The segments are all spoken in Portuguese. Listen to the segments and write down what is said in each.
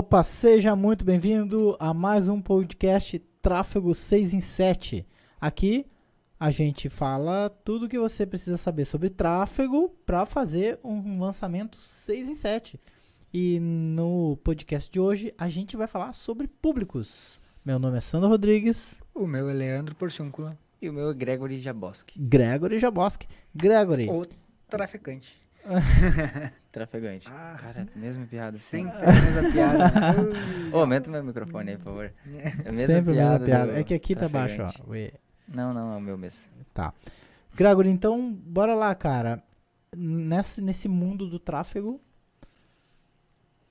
Opa, seja muito bem-vindo a mais um podcast Tráfego 6 em 7. Aqui a gente fala tudo o que você precisa saber sobre tráfego para fazer um lançamento 6 em 7. E no podcast de hoje a gente vai falar sobre públicos. Meu nome é Sandro Rodrigues. O meu é Leandro Porciúncula. E o meu é Gregory Jaboski. Gregory Jaboski. Gregory. O traficante. Trafegante. Ah. Cara, mesma piada. Sempre a mesma piada. Ô, aumenta meu microfone aí, por favor. É a mesma Sempre a mesma piada. piada. É que aqui tá baixo, ó. Ui. Não, não, é o meu mesmo. Tá. Gregory, então, bora lá, cara. Nesse, nesse mundo do tráfego,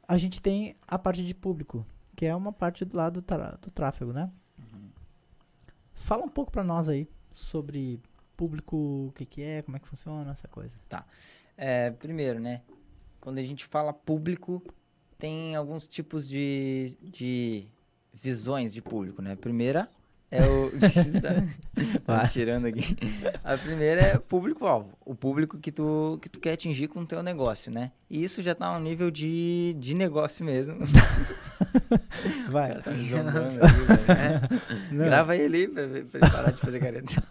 a gente tem a parte de público, que é uma parte do lado do, tráfego, né? Fala um pouco pra nós aí sobre público, o que que é, como é que funciona, essa coisa. É, primeiro, né? Quando a gente fala público, tem alguns tipos de, de visões de público, né? A primeira é o. tá tirando aqui. A primeira é público-alvo. O público que tu, que tu quer atingir com o teu negócio, né? E isso já tá no nível de, de negócio mesmo. Vai. tá me zombando. Não, Grava ele pra, pra ele parar de fazer careta.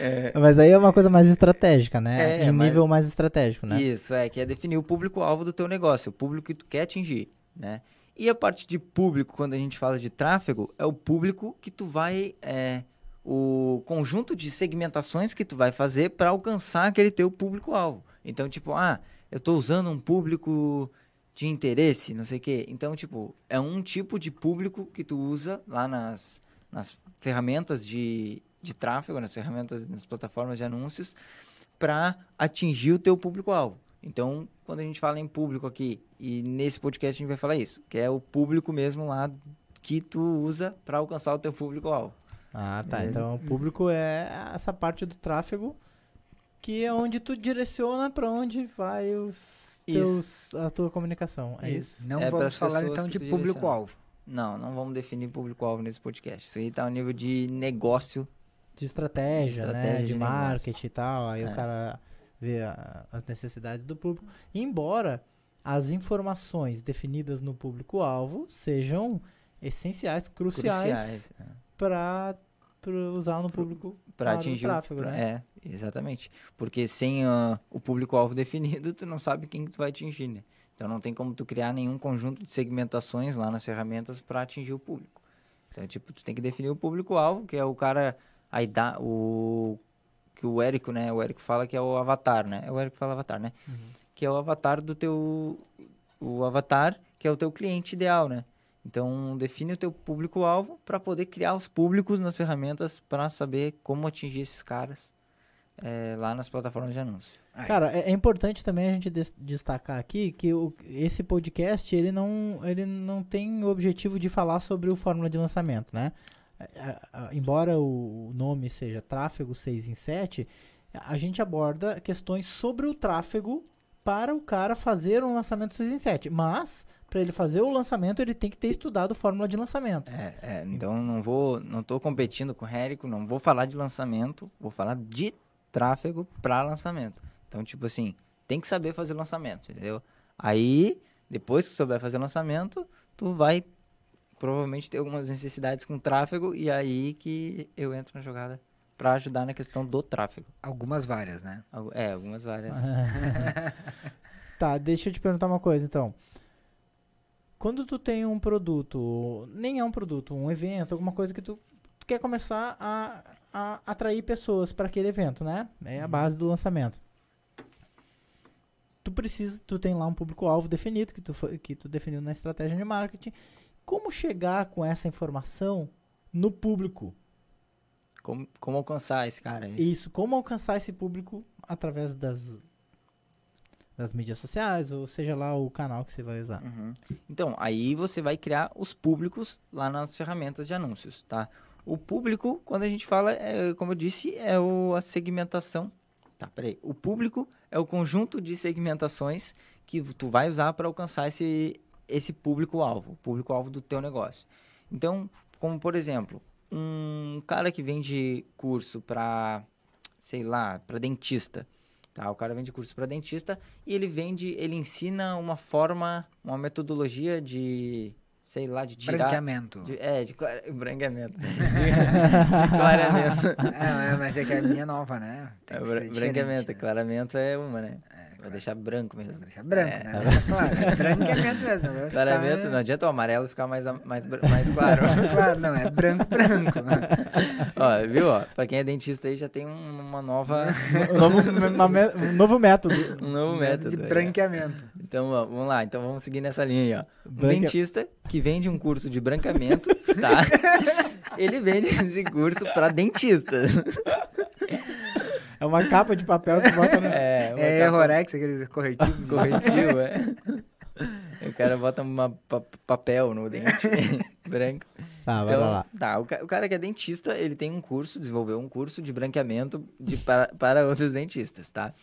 É, Mas aí é uma coisa mais estratégica, né? É, em mas- nível mais estratégico, né? Isso, é, que é definir o público-alvo do teu negócio, o público que tu quer atingir, né? E a parte de público, quando a gente fala de tráfego, é o público que tu vai, é, o conjunto de segmentações que tu vai fazer para alcançar aquele teu público-alvo. Então, tipo, ah, eu estou usando um público de interesse, não sei o quê. Então, tipo, é um tipo de público que tu usa lá nas, nas ferramentas de, de tráfego, nas ferramentas, nas plataformas de anúncios, para atingir o teu público-alvo. Então, quando a gente fala em público aqui, e nesse podcast a gente vai falar isso, que é o público mesmo lá que tu usa para alcançar o teu público-alvo. Ah, tá. Beleza? Então, o público é essa parte do tráfego que é onde tu direciona pra onde vai os teus, a tua comunicação. É isso? Não É vamos falar então de público-alvo. Não, não vamos definir público-alvo nesse podcast. Isso aí tá no nível de negócio. De estratégia, De né? estratégia De de marketing e tal. Aí o É. cara vê a- as necessidades do público. Embora as informações definidas no público-alvo sejam essenciais, cruciais, Cruciais. é. para usar no público Para o atingir tráfego, o, pra- né? É, exatamente. Porque sem ah, o público-alvo definido, tu não sabe quem que tu vai atingir, né? Então não tem como tu criar nenhum conjunto de segmentações lá nas ferramentas para atingir o público. Então, tipo, tu tem que definir o público-alvo, que é o cara, a ida- o que o Érico, né? O Érico fala que é o avatar, né? É o Érico que fala avatar, né? Que é o avatar do teu o avatar, que é o teu cliente ideal, né? Então, define o teu público-alvo para poder criar os públicos nas ferramentas para saber como atingir esses caras eh, lá nas plataformas de anúncio. Cara, é, é importante também a gente des- destacar aqui que o- esse podcast ele não, ele não tem o objetivo de falar sobre o fórmula de lançamento, né? Embora o nome seja tráfego 6 em 7, a gente aborda questões sobre o tráfego para o cara fazer um lançamento 6 em 7. Mas, para ele fazer o lançamento, ele tem que ter estudado fórmula de lançamento. É, é, então não vou, não tô competindo com o Érico, não vou falar de lançamento, vou falar de tráfego para lançamento. Então, tipo assim, tem que saber fazer lançamento, entendeu? Aí, depois que souber fazer lançamento, tu vai provavelmente ter algumas necessidades com tráfego e aí que eu entro na jogada para ajudar na questão do tráfego. Algumas várias, né? É, algumas várias. Tá, deixa eu te perguntar uma coisa então. Quando tu tem um produto, nem é um produto, um evento, alguma coisa que tu, tu quer começar a, a atrair pessoas para aquele evento, né? É a base do lançamento. Tu precisa, tu tem lá um público-alvo definido que tu, foi- que tu definiu na estratégia de marketing. Como chegar com essa informação no público? Como, como alcançar esse cara aí? Isso, como alcançar esse público através das, das mídias sociais, ou seja lá o canal que você vai usar. Uhum. Então, aí você vai criar os públicos lá nas ferramentas de anúncios, tá? O público, quando a gente fala, é, como eu disse, é o, a segmentação. Tá, peraí. O público é o conjunto de segmentações que tu vai usar para alcançar esse, esse público-alvo, o público-alvo do teu negócio. Então, como por exemplo, um cara que vende curso para, sei lá, para dentista, Tá? O cara vende curso para dentista e ele vende, ele ensina uma forma, uma metodologia de, sei lá, de tirar... Branqueamento. de- é, de clara- branqueamento. de clareamento. É, mas é que a minha é nova, né? Tem É, bran- branqueamento, né? claramento é uma, né? Vai claro. deixar branco mesmo. Vai deixar branco, É. né? Claro, é branqueamento mesmo. vai ficar- Claramento, não adianta o amarelo ficar mais, a- mais, mais claro. Claro, não, é branco, branco. ó, viu? Ó, pra quem é dentista aí já tem um- uma nova, Um novo, uma me- um novo método. um novo método. de aí, branqueamento. Então, ó, vamos lá. Então vamos seguir nessa linha aí, ó. Um dentista que vende um curso de branqueamento, tá? Ele vende esse curso pra dentistas. É uma capa de papel que bota no... É, É capa- Rorex, aquele corretivo. corretivo, é. O cara bota uma pa- papel no dente branco. Tá, vai Então, lá. tá, o, ca- o cara que é dentista, ele tem um curso, desenvolveu um curso de branqueamento de, para, para outros dentistas, tá?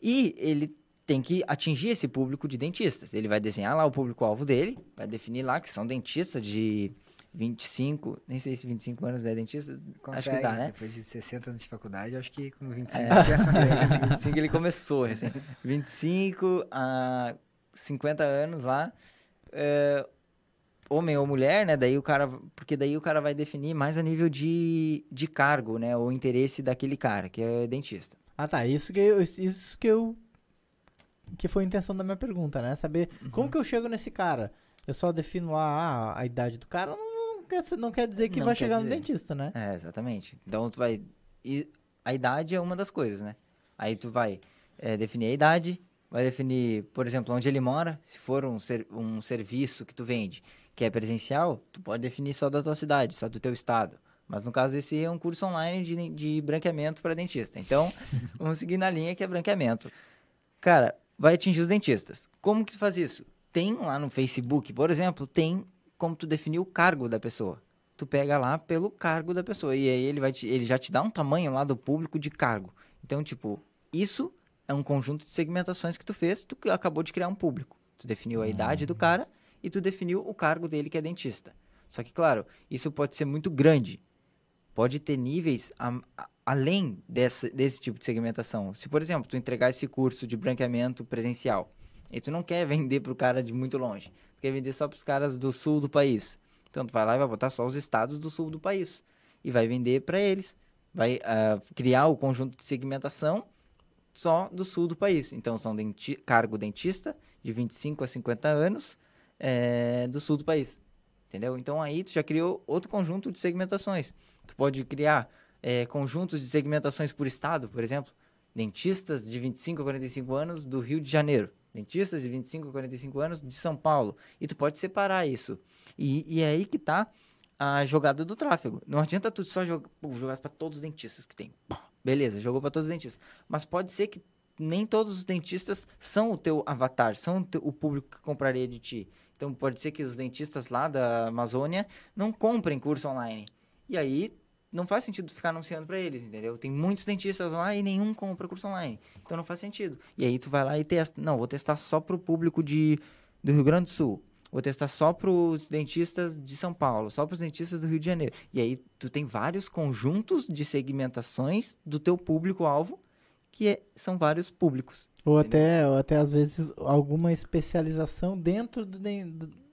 E ele tem que atingir esse público de dentistas. Ele vai desenhar lá o público-alvo dele, vai definir lá que são dentistas de 25, nem sei se 25 anos é dentista, Consegue, acho que dá, né? depois de 60 anos de faculdade, acho que com 25 É. já consegue. 25 ele começou, assim. 25 a 50 anos lá. é, homem ou mulher, né? Daí o cara. Porque daí o cara vai definir mais a nível de, de cargo, né? O interesse daquele cara, que é dentista. Ah, tá. Isso que eu, isso que eu que foi a intenção da minha pergunta, né? Saber Uhum. como que eu chego nesse cara. Eu só defino lá ah, a idade do cara, não quer, não quer dizer que Não vai chegar no dizer. dentista, né? É, exatamente. Então tu vai. E a idade é uma das coisas, né? Aí tu vai é, definir a idade, vai definir, por exemplo, onde ele mora. Se for um, ser, um serviço que tu vende que é presencial, tu pode definir só da tua cidade, só do teu estado. Mas no caso, esse é um curso online de, de branqueamento para dentista. Então, vamos seguir na linha que é branqueamento. Cara, vai atingir os dentistas. Como que tu faz isso? Tem lá no Facebook, por exemplo, tem como tu definir o cargo da pessoa. Tu pega lá pelo cargo da pessoa. E aí ele, vai te- ele já te dá um tamanho lá do público de cargo. Então, tipo, isso é um conjunto de segmentações que tu fez, tu acabou de criar um público. Tu definiu a idade do cara e tu definiu o cargo dele, que é dentista. Só que, claro, isso pode ser muito grande. Pode ter níveis a- a- além dessa, desse tipo de segmentação. Se, por exemplo, tu entregar esse curso de branqueamento presencial, e tu não quer vender pro cara de muito longe, tu quer vender só pros caras do sul do país. Então tu vai lá e vai botar só os estados do sul do país e vai vender para eles. Vai ah, criar o conjunto de segmentação só do sul do país. Então são denti cargo dentista de 25 a 50 anos eh, do sul do país. Entendeu? Então aí tu já criou outro conjunto de segmentações. Tu pode criar eh, conjuntos de segmentações por estado, por exemplo. Dentistas de 25 a 45 anos do Rio de Janeiro. Dentistas de 25 a 45 anos de São Paulo. E tu pode separar isso. E, e é aí que tá a jogada do tráfego. Não adianta tu só jogar, jogar para todos os dentistas que tem. Beleza, jogou para todos os dentistas. Mas pode ser que nem todos os dentistas são o teu avatar, são o, teu- o público que compraria de ti. Então pode ser que os dentistas lá da Amazônia não comprem curso online. E aí não faz sentido ficar anunciando para eles, entendeu? Tem muitos dentistas lá e nenhum compra curso online. Então não faz sentido. E aí tu vai lá e testa. Não, vou testar só pro público de, do Rio Grande do Sul. Vou testar só pros dentistas de São Paulo, só pros dentistas do Rio de Janeiro. E aí tu tem vários conjuntos de segmentações do teu público-alvo, que é- são vários públicos. Ou Entendeu? até, ou até às vezes alguma especialização dentro do, do-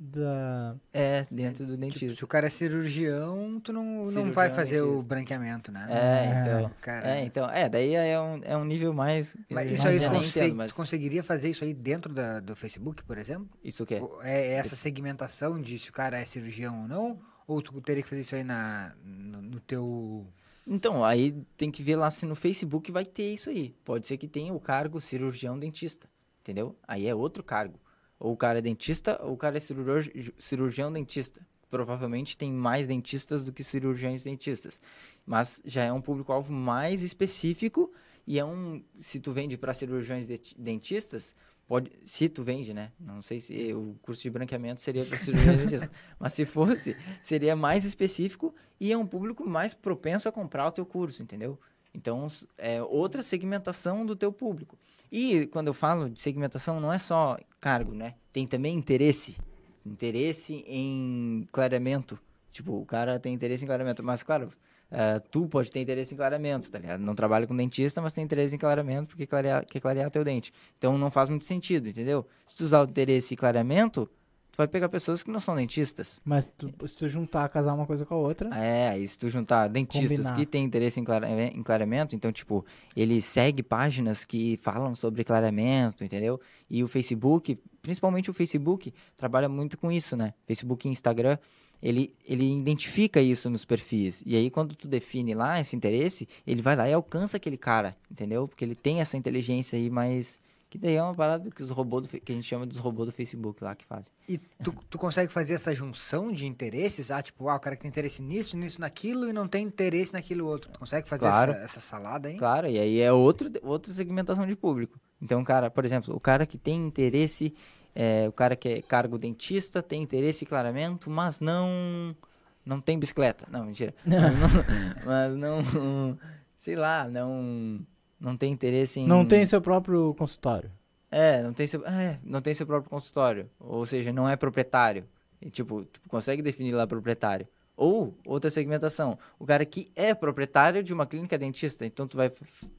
da É, dentro do Tipo, dentista. se o cara é cirurgião, tu não, não Cirurgião, vai fazer o dentista. branqueamento, né? É, então. Cara, É, então, é, daí é um, é um nível mais. Mas isso não- aí tu, nem conse- entendo, tu mas conseguiria fazer isso aí dentro da, do Facebook, por exemplo? isso o quê? É essa segmentação de se o cara é cirurgião ou não? Ou tu teria que fazer isso aí na, no, no teu... Então, aí tem que ver lá se no Facebook vai ter isso aí. Pode ser que tenha o cargo cirurgião dentista, entendeu? Aí é outro cargo. Ou o cara é dentista, ou o cara é cirurg- cirurgião dentista. Provavelmente tem mais dentistas do que cirurgiões dentistas. Mas já é um público-alvo mais específico e é um... Se tu vende para cirurgiões de- dentistas, pode... Se tu vende, né? Não sei se o curso de branqueamento seria para cirurgiões dentistas. Mas se fosse, seria mais específico e é um público mais propenso a comprar o teu curso, entendeu? Então, é outra segmentação do teu público. E quando eu falo de segmentação, não é só cargo, né? Tem também interesse. Interesse em clareamento. Tipo, o cara tem interesse em clareamento. Mas, claro, eh, tu pode ter interesse em clareamento, tá ligado? Não trabalha com dentista, mas tem interesse em clareamento porque clarear, quer clarear teu dente. Então não faz muito sentido, entendeu? Se tu usar o interesse em clareamento, tu vai pegar pessoas que não são dentistas. Mas tu- se tu juntar, casar uma coisa com a outra. É, aí se tu juntar dentistas Combinar. que têm interesse em, clare- em clareamento, então, tipo, ele segue páginas que falam sobre clareamento, entendeu? E o Facebook, principalmente o Facebook, trabalha muito com isso, né? Facebook e Instagram, ele, ele identifica isso nos perfis. E aí, quando tu define lá esse interesse, ele vai lá e alcança aquele cara, entendeu? Porque ele tem essa inteligência aí mais... Que daí é uma parada que os robôs do, que a gente chama dos robôs do Facebook lá que fazem. E tu, tu consegue fazer essa junção de interesses? Ah, tipo, ah, o cara que tem interesse nisso, nisso, naquilo e não tem interesse naquilo outro. Tu consegue fazer Claro. essa, essa salada aí? Claro, e aí é outro, outra segmentação de público. Então, cara, por exemplo, o cara que tem interesse, é, o cara que é cargo dentista, tem interesse em clareamento, mas não não tem bicicleta. Não, mentira. Mas não, mas não sei lá, não não tem interesse em Não tem seu próprio consultório. é, não tem seu, é, não tem seu próprio consultório, ou seja, não é proprietário. E, tipo, tu consegue definir lá proprietário. Ou outra segmentação, o cara que é proprietário de uma clínica dentista, então tu vai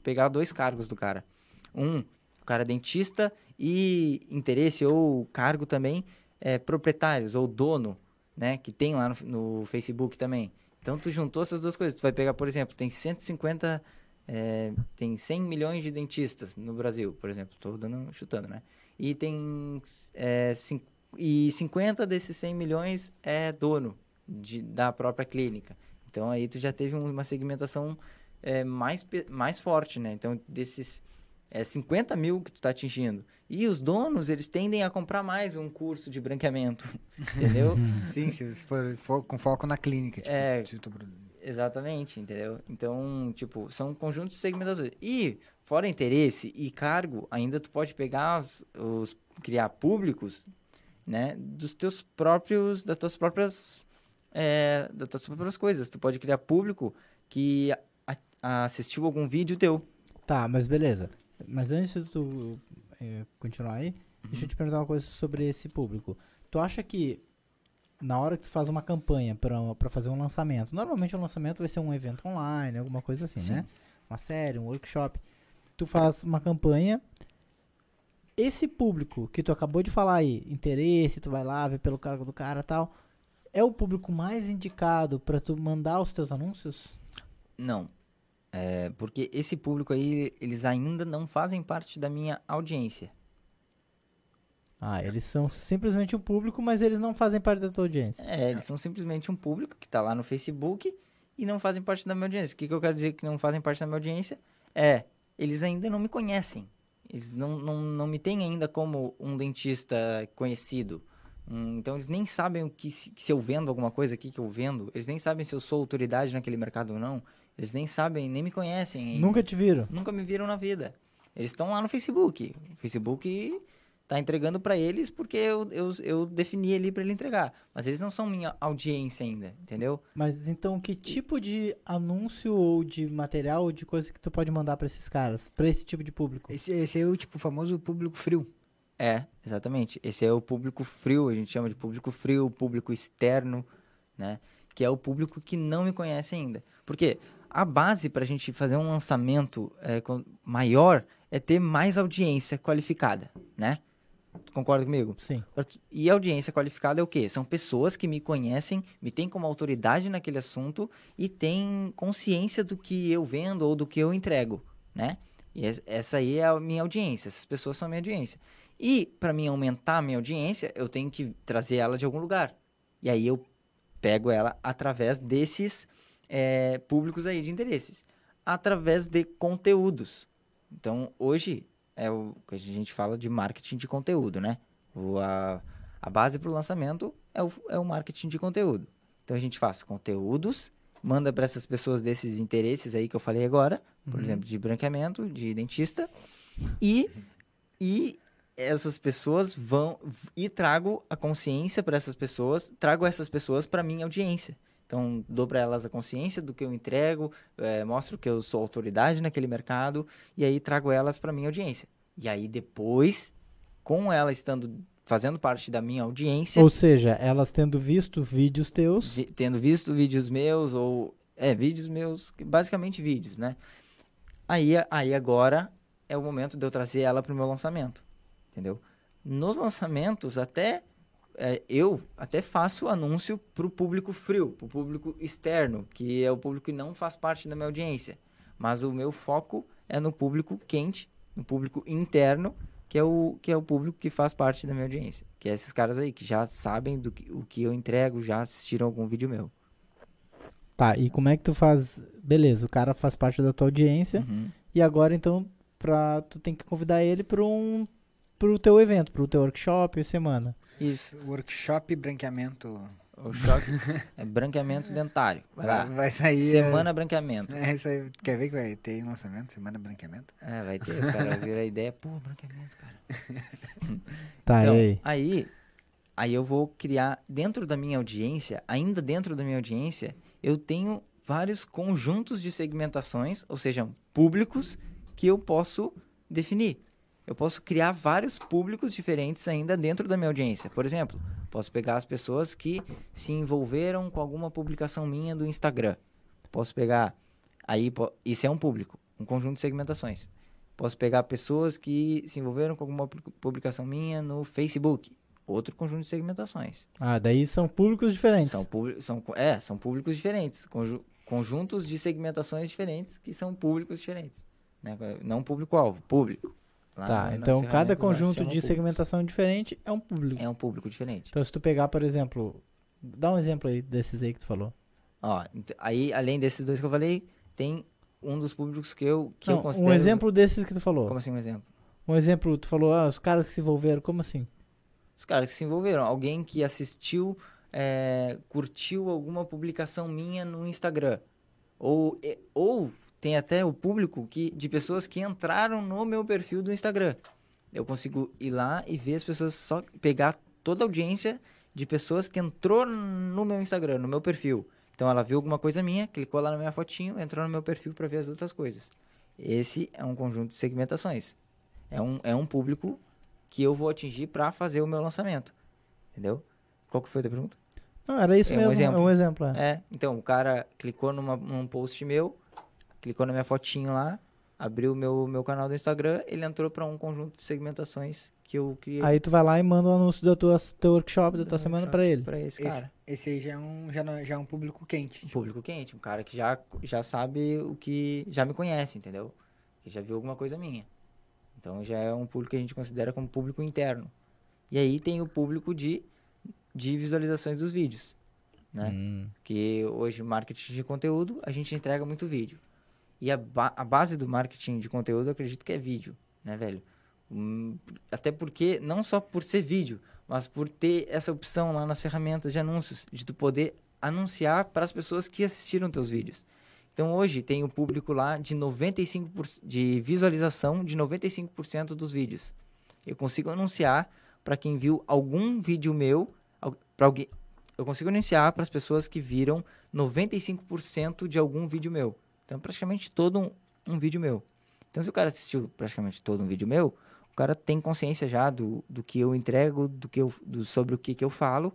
pegar dois cargos do cara. Um, o cara é dentista e interesse ou cargo também é proprietários ou dono, né, que tem lá no, no Facebook também. Então tu juntou essas duas coisas, tu vai pegar, por exemplo, tem 150 é, tem 100 milhões de dentistas no Brasil, por exemplo. Estou dando, chutando, né? E tem é, cin- e 50 desses 100 milhões é dono de, da própria clínica. Então aí tu já teve um- uma segmentação é, mais, mais forte, né? Então desses é, 50 mil que tu está atingindo. E os donos, eles tendem a comprar mais um curso de branqueamento, entendeu? Sim, se for, for com foco na clínica. Tipo, É. tu- Exatamente, entendeu? Então, tipo, são conjuntos de segmentações. E, fora interesse e cargo, ainda tu pode pegar os, os- criar públicos, né, dos teus próprios, das tuas próprias, é, das tuas próprias coisas. Tu pode criar público que a- a- assistiu algum vídeo teu. Tá, mas beleza. Mas antes de tu eh, continuar aí, deixa eu te perguntar uma coisa sobre esse público. Tu acha que na hora que tu faz uma campanha pra fazer um lançamento, normalmente o lançamento vai ser um evento online, alguma coisa assim, Sim. né? Uma série, um workshop. Tu faz uma campanha. Esse público que tu acabou de falar aí, interesse, tu vai lá ver pelo cargo do cara tal, é o público mais indicado pra tu mandar os teus anúncios? Não. É, porque esse público aí, eles ainda não fazem parte da minha audiência. Ah, eles são simplesmente um público, mas eles não fazem parte da tua audiência. É, eles são simplesmente um público que tá lá no Facebook e não fazem parte da minha audiência. O que, que eu quero dizer que não fazem parte da minha audiência? É, eles ainda não me conhecem. Eles não, não, não me têm ainda como um dentista conhecido. Hum, então, eles nem sabem o que se, se eu vendo alguma coisa aqui que eu vendo. Eles nem sabem se eu sou autoridade naquele mercado ou não. Eles nem sabem, nem me conhecem ainda. Nunca te viram. Nunca me viram na vida. Eles estão lá no Facebook. O Facebook tá entregando para eles porque eu, eu, eu defini ali para ele entregar. Mas eles não são minha audiência ainda, entendeu? Mas então, que tipo de anúncio ou de material ou de coisa que tu pode mandar pra esses caras? Pra esse tipo de público? Esse, esse é o tipo famoso público frio. É, exatamente. Esse é o público frio, a gente chama de público frio, público externo, né? Que é o público que não me conhece ainda. Porque a base para a gente fazer um lançamento é, com- maior é ter mais audiência qualificada, né? Tu concorda comigo? Sim. E audiência qualificada é o quê? São pessoas que me conhecem, me têm como autoridade naquele assunto e têm consciência do que eu vendo ou do que eu entrego, né? E es- essa aí é a minha audiência, essas pessoas são a minha audiência. E para mim aumentar a minha audiência, eu tenho que trazer ela de algum lugar. E aí eu pego ela através desses eh, públicos aí de interesses, através de conteúdos. Então, hoje é o que a gente fala de marketing de conteúdo, né? O, a, a base para o lançamento é o, é o marketing de conteúdo. Então, a gente faz conteúdos, manda para essas pessoas desses interesses aí que eu falei agora, por exemplo, de branqueamento, de dentista, e, e essas pessoas vão e trago a consciência para essas pessoas, trago essas pessoas para minha audiência. Então, dou para elas a consciência do que eu entrego, eh, mostro que eu sou autoridade naquele mercado e aí trago elas para minha audiência. E aí depois, com ela estando fazendo parte da minha audiência, Ou seja, elas tendo visto vídeos teus, vi- tendo visto vídeos meus ou É, vídeos meus, basicamente vídeos, né? Aí, aí agora é o momento de eu trazer ela pro meu lançamento, entendeu? Nos lançamentos, até é, eu até faço anúncio pro público frio, pro público externo, que é o público que não faz parte da minha audiência. Mas o meu foco é no público quente, no público interno, que é o, que é o público que faz parte da minha audiência. Que é esses caras aí, que já sabem do que, o que eu entrego, já assistiram algum vídeo meu. Tá, e como é que tu faz? Beleza, o cara faz parte da tua audiência. Uhum. E agora, então, pra, tu tem que convidar ele para um pro teu evento, pro teu workshop, semana. Isso. Workshop branqueamento. O choque é branqueamento dentário. Vai lá. Vai, vai sair. Semana branqueamento. É, é isso aí. Quer ver que vai ter um lançamento? Semana branqueamento? É, vai ter. Os caras viram a ideia. Pô, branqueamento, cara. Tá, Então, aí? aí, aí eu vou criar dentro da minha audiência, ainda dentro da minha audiência, eu tenho vários conjuntos de segmentações, ou seja, públicos que eu posso definir. Eu posso criar vários públicos diferentes ainda dentro da minha audiência. Por exemplo, posso pegar as pessoas que se envolveram com alguma publicação minha do Instagram. Posso pegar aí isso é um público, um conjunto de segmentações. Posso pegar pessoas que se envolveram com alguma pu- publicação minha no Facebook. Outro conjunto de segmentações. Ah, daí são públicos diferentes. São, são, é, são públicos diferentes. conju- conjuntos de segmentações diferentes que são públicos diferentes. Né? Não público-alvo, público. Lá Tá, então cada conjunto de públicos. segmentação diferente é um público. É um público diferente. Então, se tu pegar, por exemplo, dá um exemplo aí desses aí que tu falou. Ó, aí, além desses dois que eu falei, tem um dos públicos que eu, que eu Não, considero... um exemplo desses que tu falou. Como assim um exemplo? Um exemplo, tu falou, ah, os caras que se envolveram, como assim? Os caras que se envolveram. Alguém que assistiu, é, curtiu alguma publicação minha no Instagram. Ou, ou tem até o público que, de pessoas que entraram no meu perfil do Instagram. Eu consigo ir lá e ver as pessoas, só pegar toda a audiência de pessoas que entrou no meu Instagram, no meu perfil. Então ela viu alguma coisa minha, clicou lá na minha fotinho, entrou no meu perfil para ver as outras coisas. Esse é um conjunto de segmentações. É um, é um público que eu vou atingir para fazer o meu lançamento. Entendeu? Qual que foi a tua pergunta? Não, era isso É um mesmo, exemplo. é um exemplo. é. É, então, o cara clicou numa, num post meu, clicou na minha fotinho lá, abriu o meu, meu canal do Instagram, ele entrou para um conjunto de segmentações que eu criei Aí tu vai lá e manda o anúncio do tua, teu workshop, da tua semana pra ele. para esse Esse, cara. esse aí já é um, já, não- já é um público quente. Um público quente, um cara que já, já sabe o que. já me conhece, entendeu? Que já viu alguma coisa minha. Então já é um público que a gente considera como público interno. E aí tem o público de, de visualizações dos vídeos. Né? Hum. Porque hoje, marketing de conteúdo, a gente entrega muito vídeo. E a, ba- a base do marketing de conteúdo, eu acredito que é vídeo, né, velho? Hum, até porque, não só por ser vídeo, mas por ter essa opção lá nas ferramentas de anúncios, de tu poder anunciar para as pessoas que assistiram teus vídeos. Então, hoje, tem o público lá de 95% de visualização de 95% dos vídeos. Eu consigo anunciar para quem viu algum vídeo meu, para alguém, eu consigo anunciar para as pessoas que viram 95% de algum vídeo meu. Então, praticamente todo um, um vídeo meu. Então, se o cara assistiu praticamente todo um vídeo meu, o cara tem consciência já do, do que eu entrego, do que eu, do, sobre o que, que eu falo,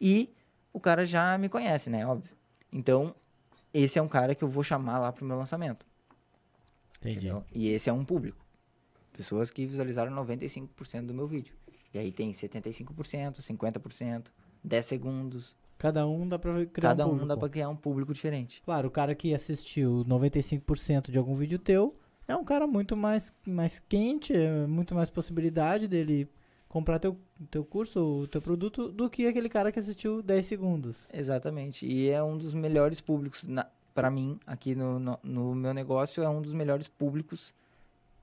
e o cara já me conhece, né? Óbvio. Então, esse é um cara que eu vou chamar lá pro meu lançamento. Entendi. entendeu? E esse é um público. Pessoas que visualizaram 95% do meu vídeo. E aí tem 75%, 50%, 10 segundos. Cada um dá pra criar Cada um um público. dá pra criar um público diferente. Claro, o cara que assistiu 95% de algum vídeo teu é um cara muito mais, mais quente, é muito mais possibilidade dele comprar teu, teu curso, o teu produto, do que aquele cara que assistiu 10 segundos. Exatamente. E é um dos melhores públicos, para mim, aqui no, no, no meu negócio, é um dos melhores públicos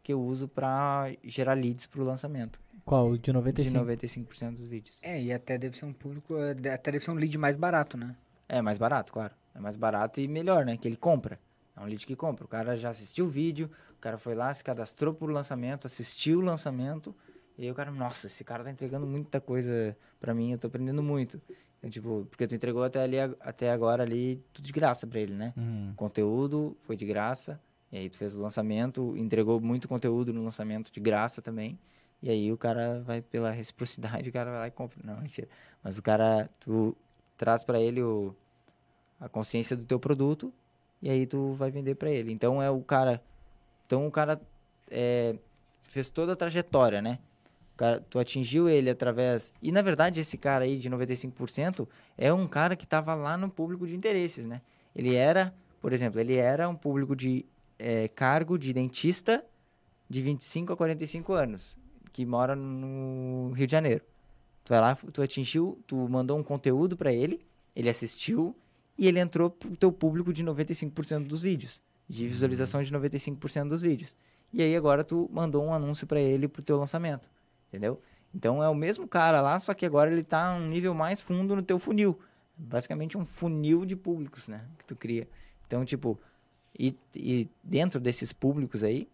que eu uso para gerar leads pro lançamento. Qual? De De 95%? 95% dos vídeos. É, e até deve ser um público, de- até deve ser um lead mais barato, né? É mais barato, claro. É mais barato e melhor, né? Que ele compra. É um lead que compra. O cara já assistiu o vídeo, o cara foi lá, se cadastrou pro lançamento, assistiu o lançamento. E aí o cara, nossa, esse cara tá entregando muita coisa pra mim, eu tô aprendendo muito. Então, tipo, porque tu entregou até, ali, até agora ali tudo de graça pra ele, né? Uhum. O conteúdo foi de graça. E aí tu fez o lançamento, entregou muito conteúdo no lançamento de graça também. E aí o cara vai pela reciprocidade, o cara vai lá e compra. Não, mentira. Mas o cara, tu traz pra ele o, a consciência do teu produto e aí tu vai vender para ele. Então é o cara, então o cara é, fez toda a trajetória, né? Cara, tu atingiu ele através. E na verdade, esse cara aí de 95% é um cara que estava lá no público de interesses, né? Ele era, por exemplo, ele era um público de é, cargo de dentista de 25 a 45 anos, que mora no Rio de Janeiro. Tu vai lá, tu atingiu, tu mandou um conteúdo para ele, ele assistiu e ele entrou pro teu público de 95% dos vídeos, de visualização de 95% dos vídeos. E aí agora tu mandou um anúncio para ele pro teu lançamento, entendeu? Então é o mesmo cara lá, só que agora ele tá um nível mais fundo no teu funil. Basicamente um funil de públicos, né, que tu cria. Então, tipo, e, e dentro desses públicos aí,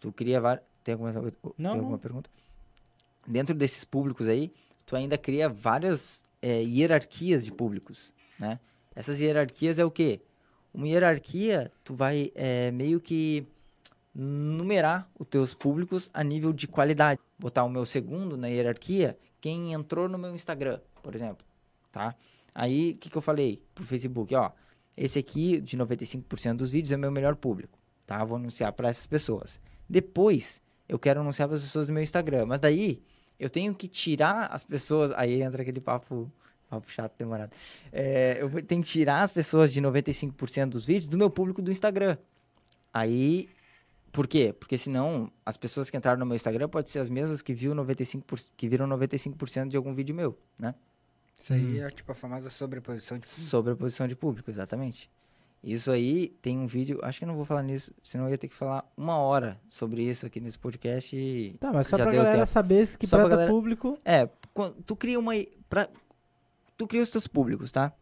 tu cria vários... Tem alguma, tem alguma não. pergunta? Dentro desses públicos aí, tu ainda cria várias é, hierarquias de públicos, né? Essas hierarquias é o quê? Uma hierarquia, tu vai é, meio que numerar os teus públicos a nível de qualidade. Botar o meu segundo na hierarquia, quem entrou no meu Instagram, por exemplo, tá? Aí, o que, que eu falei pro Facebook? Ó, esse aqui, de 95% dos vídeos, é meu melhor público, tá? Vou anunciar para essas pessoas. Depois, eu quero anunciar para as pessoas do meu Instagram. Mas daí, eu tenho que tirar as pessoas... Aí entra aquele papo, papo chato, demorado. É, eu tenho que tirar as pessoas de 95% dos vídeos do meu público do Instagram. Aí, por quê? Porque senão, as pessoas que entraram no meu Instagram podem ser as mesmas que, viu 95%, que viram 95% de algum vídeo meu, né? Isso aí é tipo a famosa sobreposição de Sobre a posição de público, exatamente. Isso aí tem um vídeo, acho que eu não vou falar nisso, senão eu ia ter que falar uma hora sobre isso aqui nesse podcast. E Tá, mas só pra galera tempo. saber que Só pra galera- público. É, tu cria uma. Pra, tu cria os teus públicos, tá?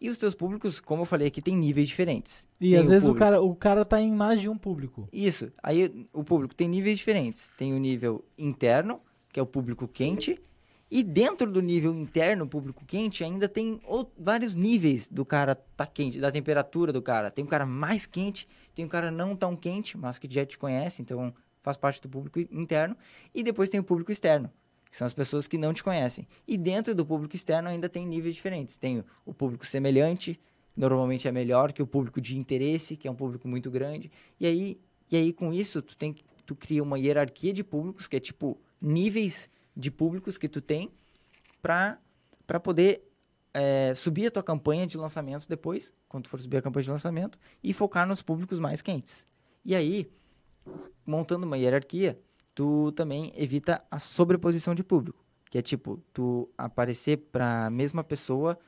E os teus públicos, como eu falei aqui, tem níveis diferentes. E Tem às vezes o público- cara, o cara tá em mais de um público. Isso. Aí o público tem níveis diferentes. Tem o nível interno, que é o público quente. E dentro do nível interno, público quente, ainda tem vários níveis do cara tá quente, da temperatura do cara. Tem um cara mais quente, tem um cara não tão quente, mas que já te conhece, então faz parte do público interno. E depois tem o público externo, que são as pessoas que não te conhecem. E dentro do público externo ainda tem níveis diferentes. Tem o- público semelhante, normalmente é melhor que o público de interesse, que é um público muito grande. E aí, e aí com isso, tu, tem, tu cria uma hierarquia de públicos, que é tipo níveis de públicos que tu tem para poder é, subir a tua campanha de lançamento depois, quando tu for subir a campanha de lançamento, e focar nos públicos mais quentes. E aí, montando uma hierarquia, tu também evita a sobreposição de público, que é tipo, tu aparecer para a mesma pessoa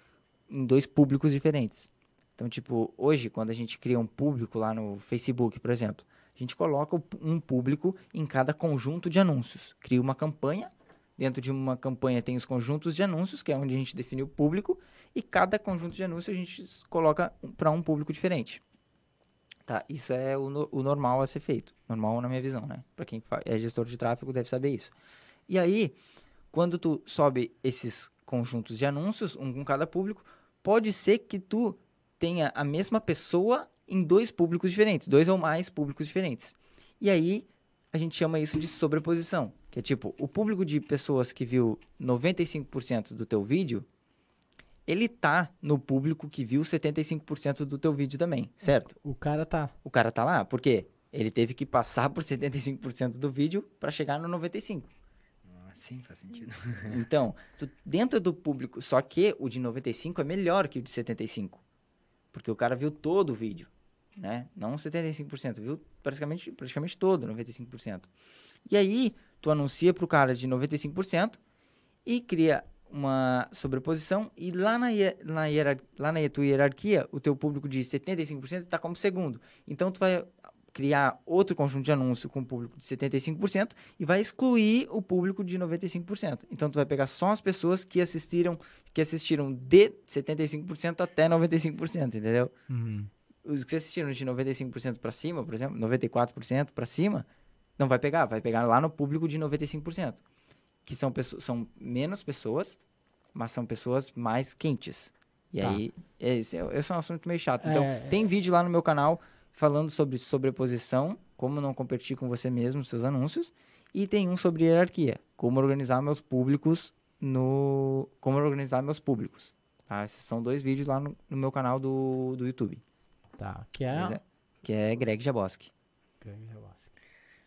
em dois públicos diferentes. Então, tipo, hoje, quando a gente cria um público lá no Facebook, por exemplo, a gente coloca um público em cada conjunto de anúncios. Cria uma campanha, dentro de uma campanha tem os conjuntos de anúncios, que é onde a gente define o público, e cada conjunto de anúncios a gente coloca para um público diferente. Tá, isso é o, no- o normal a ser feito. Normal na minha visão, né? Para quem é gestor de tráfego deve saber isso. E aí, quando tu sobe esses conjuntos de anúncios, um com cada público, pode ser que tu tenha a mesma pessoa em dois públicos diferentes, dois ou mais públicos diferentes. E aí, a gente chama isso de sobreposição, que é tipo, o público de pessoas que viu 95% do teu vídeo, ele tá no público que viu 75% do teu vídeo também, certo? O cara tá. O cara tá lá, por quê? Ele teve que passar por 75% do vídeo para chegar no 95. Sim, faz sentido. Então, tu- dentro do público, só que o de 95 é melhor que o de 75. Porque o cara viu todo o vídeo, né? Não 75%, viu praticamente, praticamente todo, 95%. E aí, tu anuncia pro cara de 95% e cria uma sobreposição e lá na, na, hierar- lá na tua hierarquia, o teu público de 75% está como segundo. Então, tu vai criar outro conjunto de anúncio com o público de 75% e vai excluir o público de 95%. Então tu vai pegar só as pessoas que assistiram que assistiram de 75% até 95%, entendeu? Uhum. Os que assistiram de 95% para cima, por exemplo, 94% para cima, não vai pegar, vai pegar lá no público de 95%, que são pessoas são menos pessoas, mas são pessoas mais quentes. E Tá. aí, esse, é- esse é um assunto meio chato. Então, É, tem vídeo lá no meu canal falando sobre sobreposição, como não competir com você mesmo nos seus anúncios, e tem um sobre hierarquia, como organizar meus públicos no como organizar meus públicos. Tá? Esses são dois vídeos lá no, no meu canal do, do YouTube. Tá, que é... é- que é Greg Jaboski.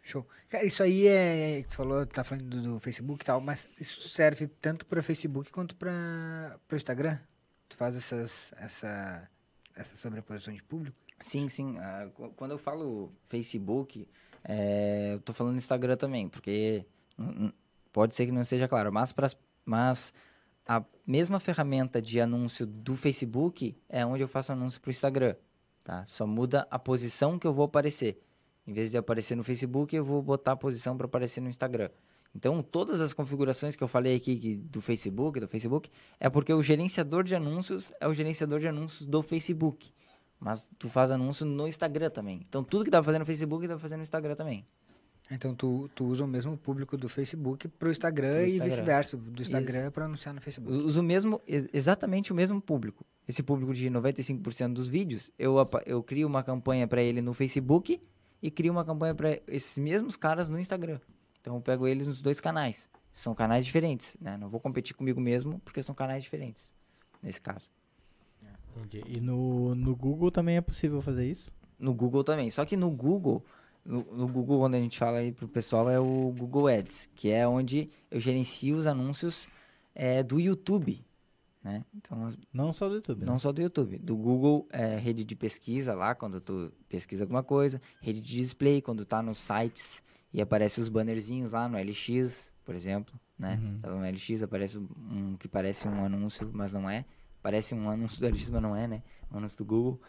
Show. Cara, isso aí é. Tu falou, tá falando do, do Facebook e tal, mas isso serve tanto para Facebook quanto para o Instagram? Tu faz essas, essa, essa sobreposição de público? Sim, sim. qu- quando eu falo Facebook, é, eu tô falando Instagram também, porque pode ser que não esteja claro, mas, pras, mas a mesma ferramenta de anúncio do Facebook é onde eu faço anúncio pro Instagram, tá? Só muda a posição que eu vou aparecer. Em vez de aparecer no Facebook, eu vou botar a posição para aparecer no Instagram. Então, todas as configurações que eu falei aqui do Facebook, do Facebook, é porque o gerenciador de anúncios é o gerenciador de anúncios do Facebook. Mas tu faz anúncio no Instagram também. Então, tudo que dá pra fazer no Facebook, dá pra fazer no Instagram também. Então tu, tu usa o mesmo público do Facebook pro Instagram, Pro e Instagram. vice-versa, do Instagram para anunciar no Facebook. Eu Uso o mesmo, ex- exatamente o mesmo público. Esse público de 95% dos vídeos, eu, eu crio uma campanha para ele no Facebook e crio uma campanha para esses mesmos caras no Instagram. Então eu pego eles nos dois canais. São canais diferentes, né? Não vou competir comigo mesmo porque são canais diferentes, nesse caso. Entendi. E no, no Google também é possível fazer isso? No Google também. Só que no Google, no, no Google, quando a gente fala aí pro pessoal, é o Google Ads, que é onde eu gerencio os anúncios é, do YouTube. Né? Então, Não só do YouTube, não né? só do YouTube. Do Google, é, rede de pesquisa lá, quando tu pesquisa alguma coisa. Rede de display, quando tá nos sites e aparece os bannerzinhos lá no LX, por exemplo. Né? Uhum. Tá no LX, aparece um que parece um anúncio, mas não é. Parece um anúncio do LX, mas não é, né? Um anúncio do Google.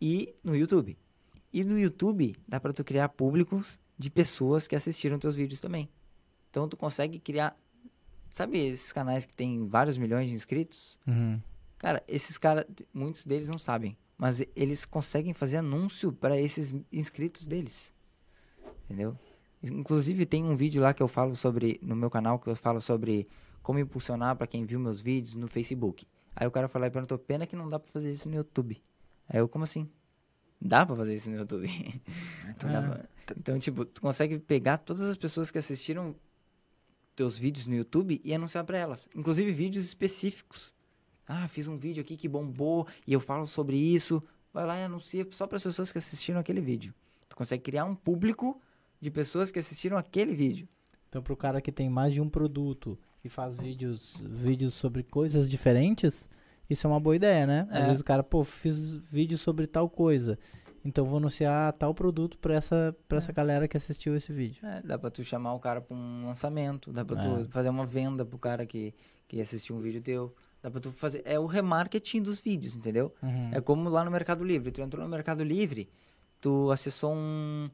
E no YouTube. E no YouTube, dá pra tu criar públicos de pessoas que assistiram teus vídeos também. Então, tu consegue criar... Sabe esses canais que tem vários milhões de inscritos? Uhum. Cara, esses caras, muitos deles não sabem, mas eles conseguem fazer anúncio para esses inscritos deles. Entendeu? Inclusive tem um vídeo lá que eu falo sobre no meu canal que eu falo sobre como impulsionar para quem viu meus vídeos no Facebook. Aí o cara falou e perguntou: "Pena que não dá para fazer isso no YouTube". Aí eu como assim? Dá para fazer isso no YouTube. Então, Dá pra- Então, tipo, tu consegue pegar todas as pessoas que assistiram teus vídeos no YouTube e anunciar pra elas. Inclusive vídeos específicos. Ah, fiz um vídeo aqui que bombou e eu falo sobre isso. Vai lá e anuncia só para as pessoas que assistiram aquele vídeo. Tu consegue criar um público de pessoas que assistiram aquele vídeo. Então, pro cara que tem mais de um produto e faz vídeos, vídeos sobre coisas diferentes, isso é uma boa ideia, né? Às É. vezes o cara, pô, fiz vídeo sobre tal coisa. Então vou anunciar tal produto pra essa, pra essa galera que assistiu esse vídeo. É, dá pra tu chamar o cara pra um lançamento, dá pra É. tu fazer uma venda pro cara que, que assistiu um vídeo teu. Dá pra tu fazer. É o remarketing dos vídeos, entendeu? Uhum. É como lá no Mercado Livre. Tu entrou no Mercado Livre, tu acessou um,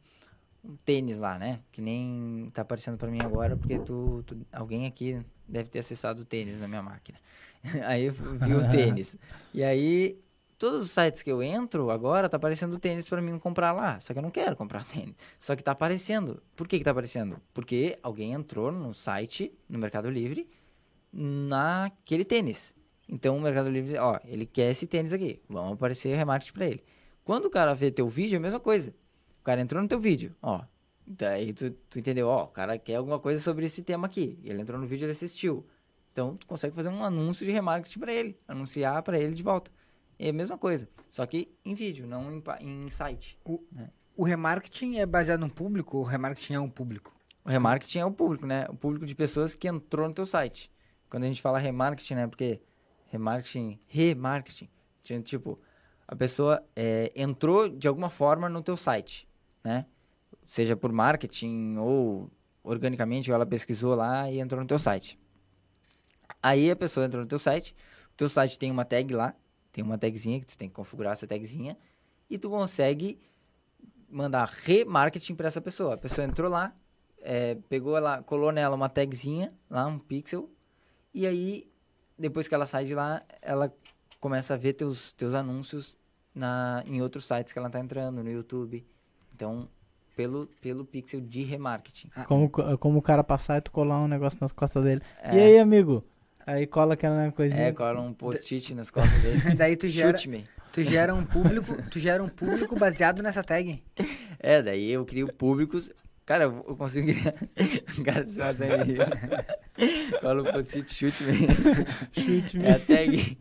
um tênis lá, né? Que nem tá aparecendo pra mim agora, porque tu, tu- alguém aqui deve ter acessado o tênis na minha máquina. aí eu vi o tênis. E aí, todos os sites que eu entro agora tá aparecendo tênis pra mim comprar lá. Só que eu não quero comprar tênis. Só que tá aparecendo. Por que que tá aparecendo? Porque alguém entrou no site, no Mercado Livre, naquele tênis. Então o Mercado Livre, ó, ele quer esse tênis aqui. Vamos aparecer remarketing pra ele. Quando o cara vê teu vídeo, é a mesma coisa. O cara entrou no teu vídeo, ó. Daí tu, tu entendeu, ó, o cara quer alguma coisa sobre esse tema aqui. Ele entrou no vídeo, ele assistiu. Então tu consegue fazer um anúncio de remarketing pra ele, anunciar pra ele de volta. É a mesma coisa, só que em vídeo, não em, em site. O remarketing é baseado no público ou o remarketing é um público? O remarketing é o público, né? O público de pessoas que entrou no teu site. Quando a gente fala remarketing, né? Porque remarketing, remarketing, tipo, a pessoa é, entrou de alguma forma no teu site, né? Seja por marketing ou organicamente, ou ela pesquisou lá e entrou no teu site. Aí a pessoa entrou no teu site, o teu site tem uma tag lá, tem uma tagzinha que tu tem que configurar essa tagzinha e tu consegue mandar remarketing para essa pessoa. A pessoa entrou lá, é, pegou ela, colou nela uma tagzinha, lá um pixel, e aí depois que ela sai de lá, ela começa a ver teus, teus anúncios na, em outros sites que ela tá entrando, no YouTube. Então, pelo, pelo pixel de remarketing. Como, como o cara passar e tu colar um negócio nas costas dele. É. E aí, amigo? Aí cola aquela coisinha. É, cola um post-it nas costas dele. Daí tu gera, Chute-me. tu gera um público, tu gera um público baseado nessa tag. É, daí eu crio públicos. Cara, eu consigo criar. Cara, você vai até me rir. Cola o post-it, chute-me. Chute-me. É a tag.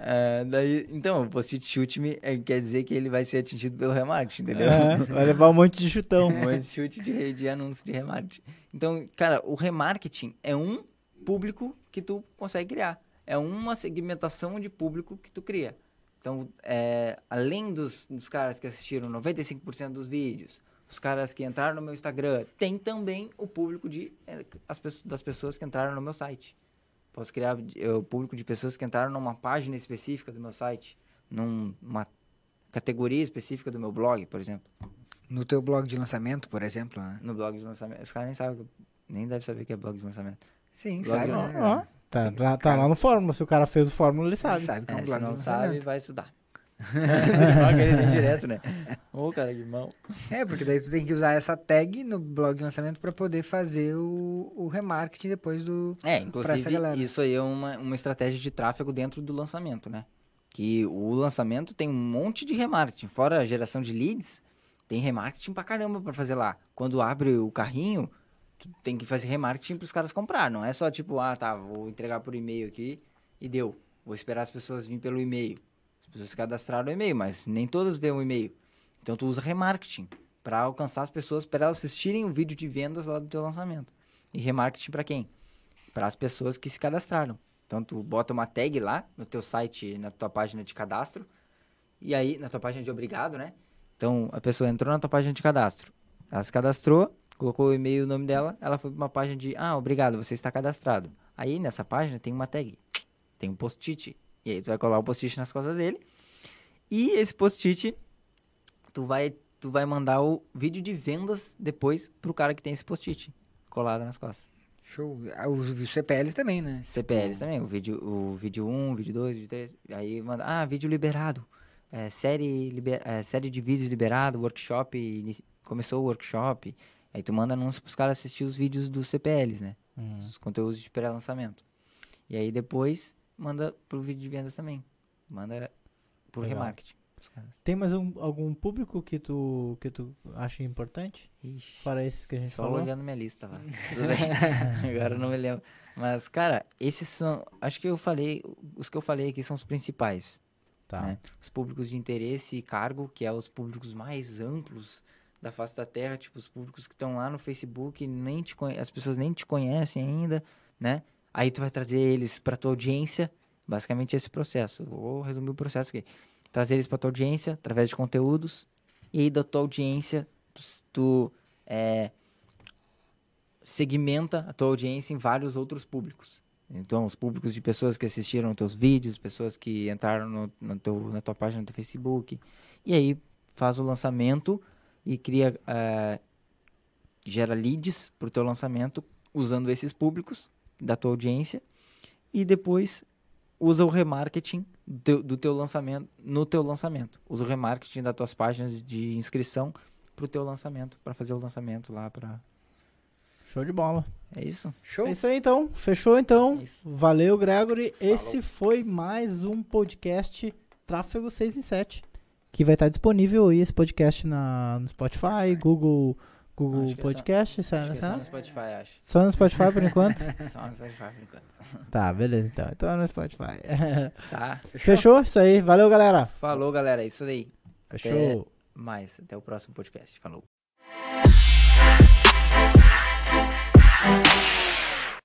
Ah, daí, então, o post-it chute-me é, quer dizer que ele vai ser atingido pelo remarketing, entendeu? É, vai levar um monte de chutão. Um monte de chute de, de anúncio de remarketing. Então, cara, o remarketing é um público que tu consegue criar. É uma segmentação de público que tu cria. Então, é, além dos, dos caras que assistiram 95% dos vídeos, os caras que entraram no meu Instagram, tem também o público de, é, as, das pessoas que entraram no meu site. Posso criar é, o público de pessoas que entraram numa página específica do meu site, num- numa categoria específica do meu blog, por exemplo. No teu blog de lançamento, por exemplo, né? No blog de lançamento. Os caras nem sabem, nem devem saber o que é blog de lançamento. Sim, sabe, de- né? Ó, tá, tá, tá lá no Fórmula. Se o cara fez o Fórmula, ele sabe. Sabe que é um É, se não sabe, vai estudar. Ele direto, né? Ô, cara, que mão. É, porque daí tu tem que usar essa tag no blog de lançamento pra poder fazer o, o remarketing depois do... É, essa inclusive, galera. isso aí é uma, uma estratégia de tráfego dentro do lançamento, né? Que o lançamento tem um monte de remarketing. Fora a geração de leads, tem remarketing pra caramba pra fazer lá. Quando abre o carrinho, tu tem que fazer remarketing pros caras comprar. Não é só tipo, ah, tá, vou entregar por e-mail aqui e deu. Vou esperar as pessoas virem pelo e-mail. As pessoas se cadastraram no e-mail, mas nem todas veem o e-mail. Então tu usa remarketing pra alcançar as pessoas, para elas assistirem o vídeo de vendas lá do teu lançamento. E remarketing pra quem? para as pessoas que se cadastraram. Então tu bota uma tag lá no teu site, na tua página de cadastro, e aí na tua página de obrigado, né? Então a pessoa entrou na tua página de cadastro, ela se cadastrou, colocou o e-mail e o nome dela, ela foi para uma página de ah, obrigado, você está cadastrado. Aí nessa página tem uma tag, tem um post-it, e aí tu vai colar o post-it nas costas dele. E esse post-it tu vai tu vai mandar o vídeo de vendas depois pro cara que tem esse post-it colado nas costas. Show. Ah, Os, CPLs também, né? CPLs também, o vídeo, o vídeo 1, vídeo 2, vídeo 3, aí manda, ah, vídeo liberado, é, série, liber, é, série de vídeos liberado, workshop, começou o workshop, aí tu manda anúncio pros caras assistir os vídeos dos CPLs, né, Hum. os conteúdos de pré-lançamento. E aí depois manda pro vídeo de vendas também, manda por Legal. remarketing. pros caras. Tem mais um- algum público que tu, que tu acha importante? Ixi. Fora esses que a gente Só falou? olhando minha lista lá. Agora eu não me lembro. Mas, cara, esses são. Acho que eu falei. Os que eu falei aqui são os principais. Tá. né? Os públicos de interesse e cargo, que é os públicos mais amplos da face da Terra, tipo, os públicos que estão lá no Facebook, nem te as pessoas nem te conhecem ainda, né? Aí tu vai trazer eles para tua audiência, basicamente esse processo. Vou resumir o processo aqui. Trazer eles para tua audiência através de conteúdos, e aí da tua audiência tu, tu é, segmenta a tua audiência em vários outros públicos. Então, os públicos de pessoas que assistiram teus vídeos, pessoas que entraram no, no teu, na tua página do Facebook. E aí faz o lançamento e cria, eh, gera leads para o teu lançamento usando esses públicos da tua audiência. E depois usa o remarketing do teu, do teu lançamento no teu lançamento. Usa o remarketing das tuas páginas de inscrição para o teu lançamento, para fazer o lançamento lá para... Show de bola. É isso? Show. É isso aí então. Fechou então. É. Valeu, Gregory. Esse foi mais um podcast Tráfego 6 em 7. Que vai estar disponível aí esse podcast na, no Spotify, Google, Google Acho que é só- Podcast. só- Acho é só- no Spotify, acho. Só no Spotify por enquanto? Só no Spotify por enquanto. tá, beleza então. Então é no Spotify. Tá. Fechou? Isso aí. Valeu, galera. Falou, galera. É isso aí. Fechou. Mais. Até o próximo podcast. Falou.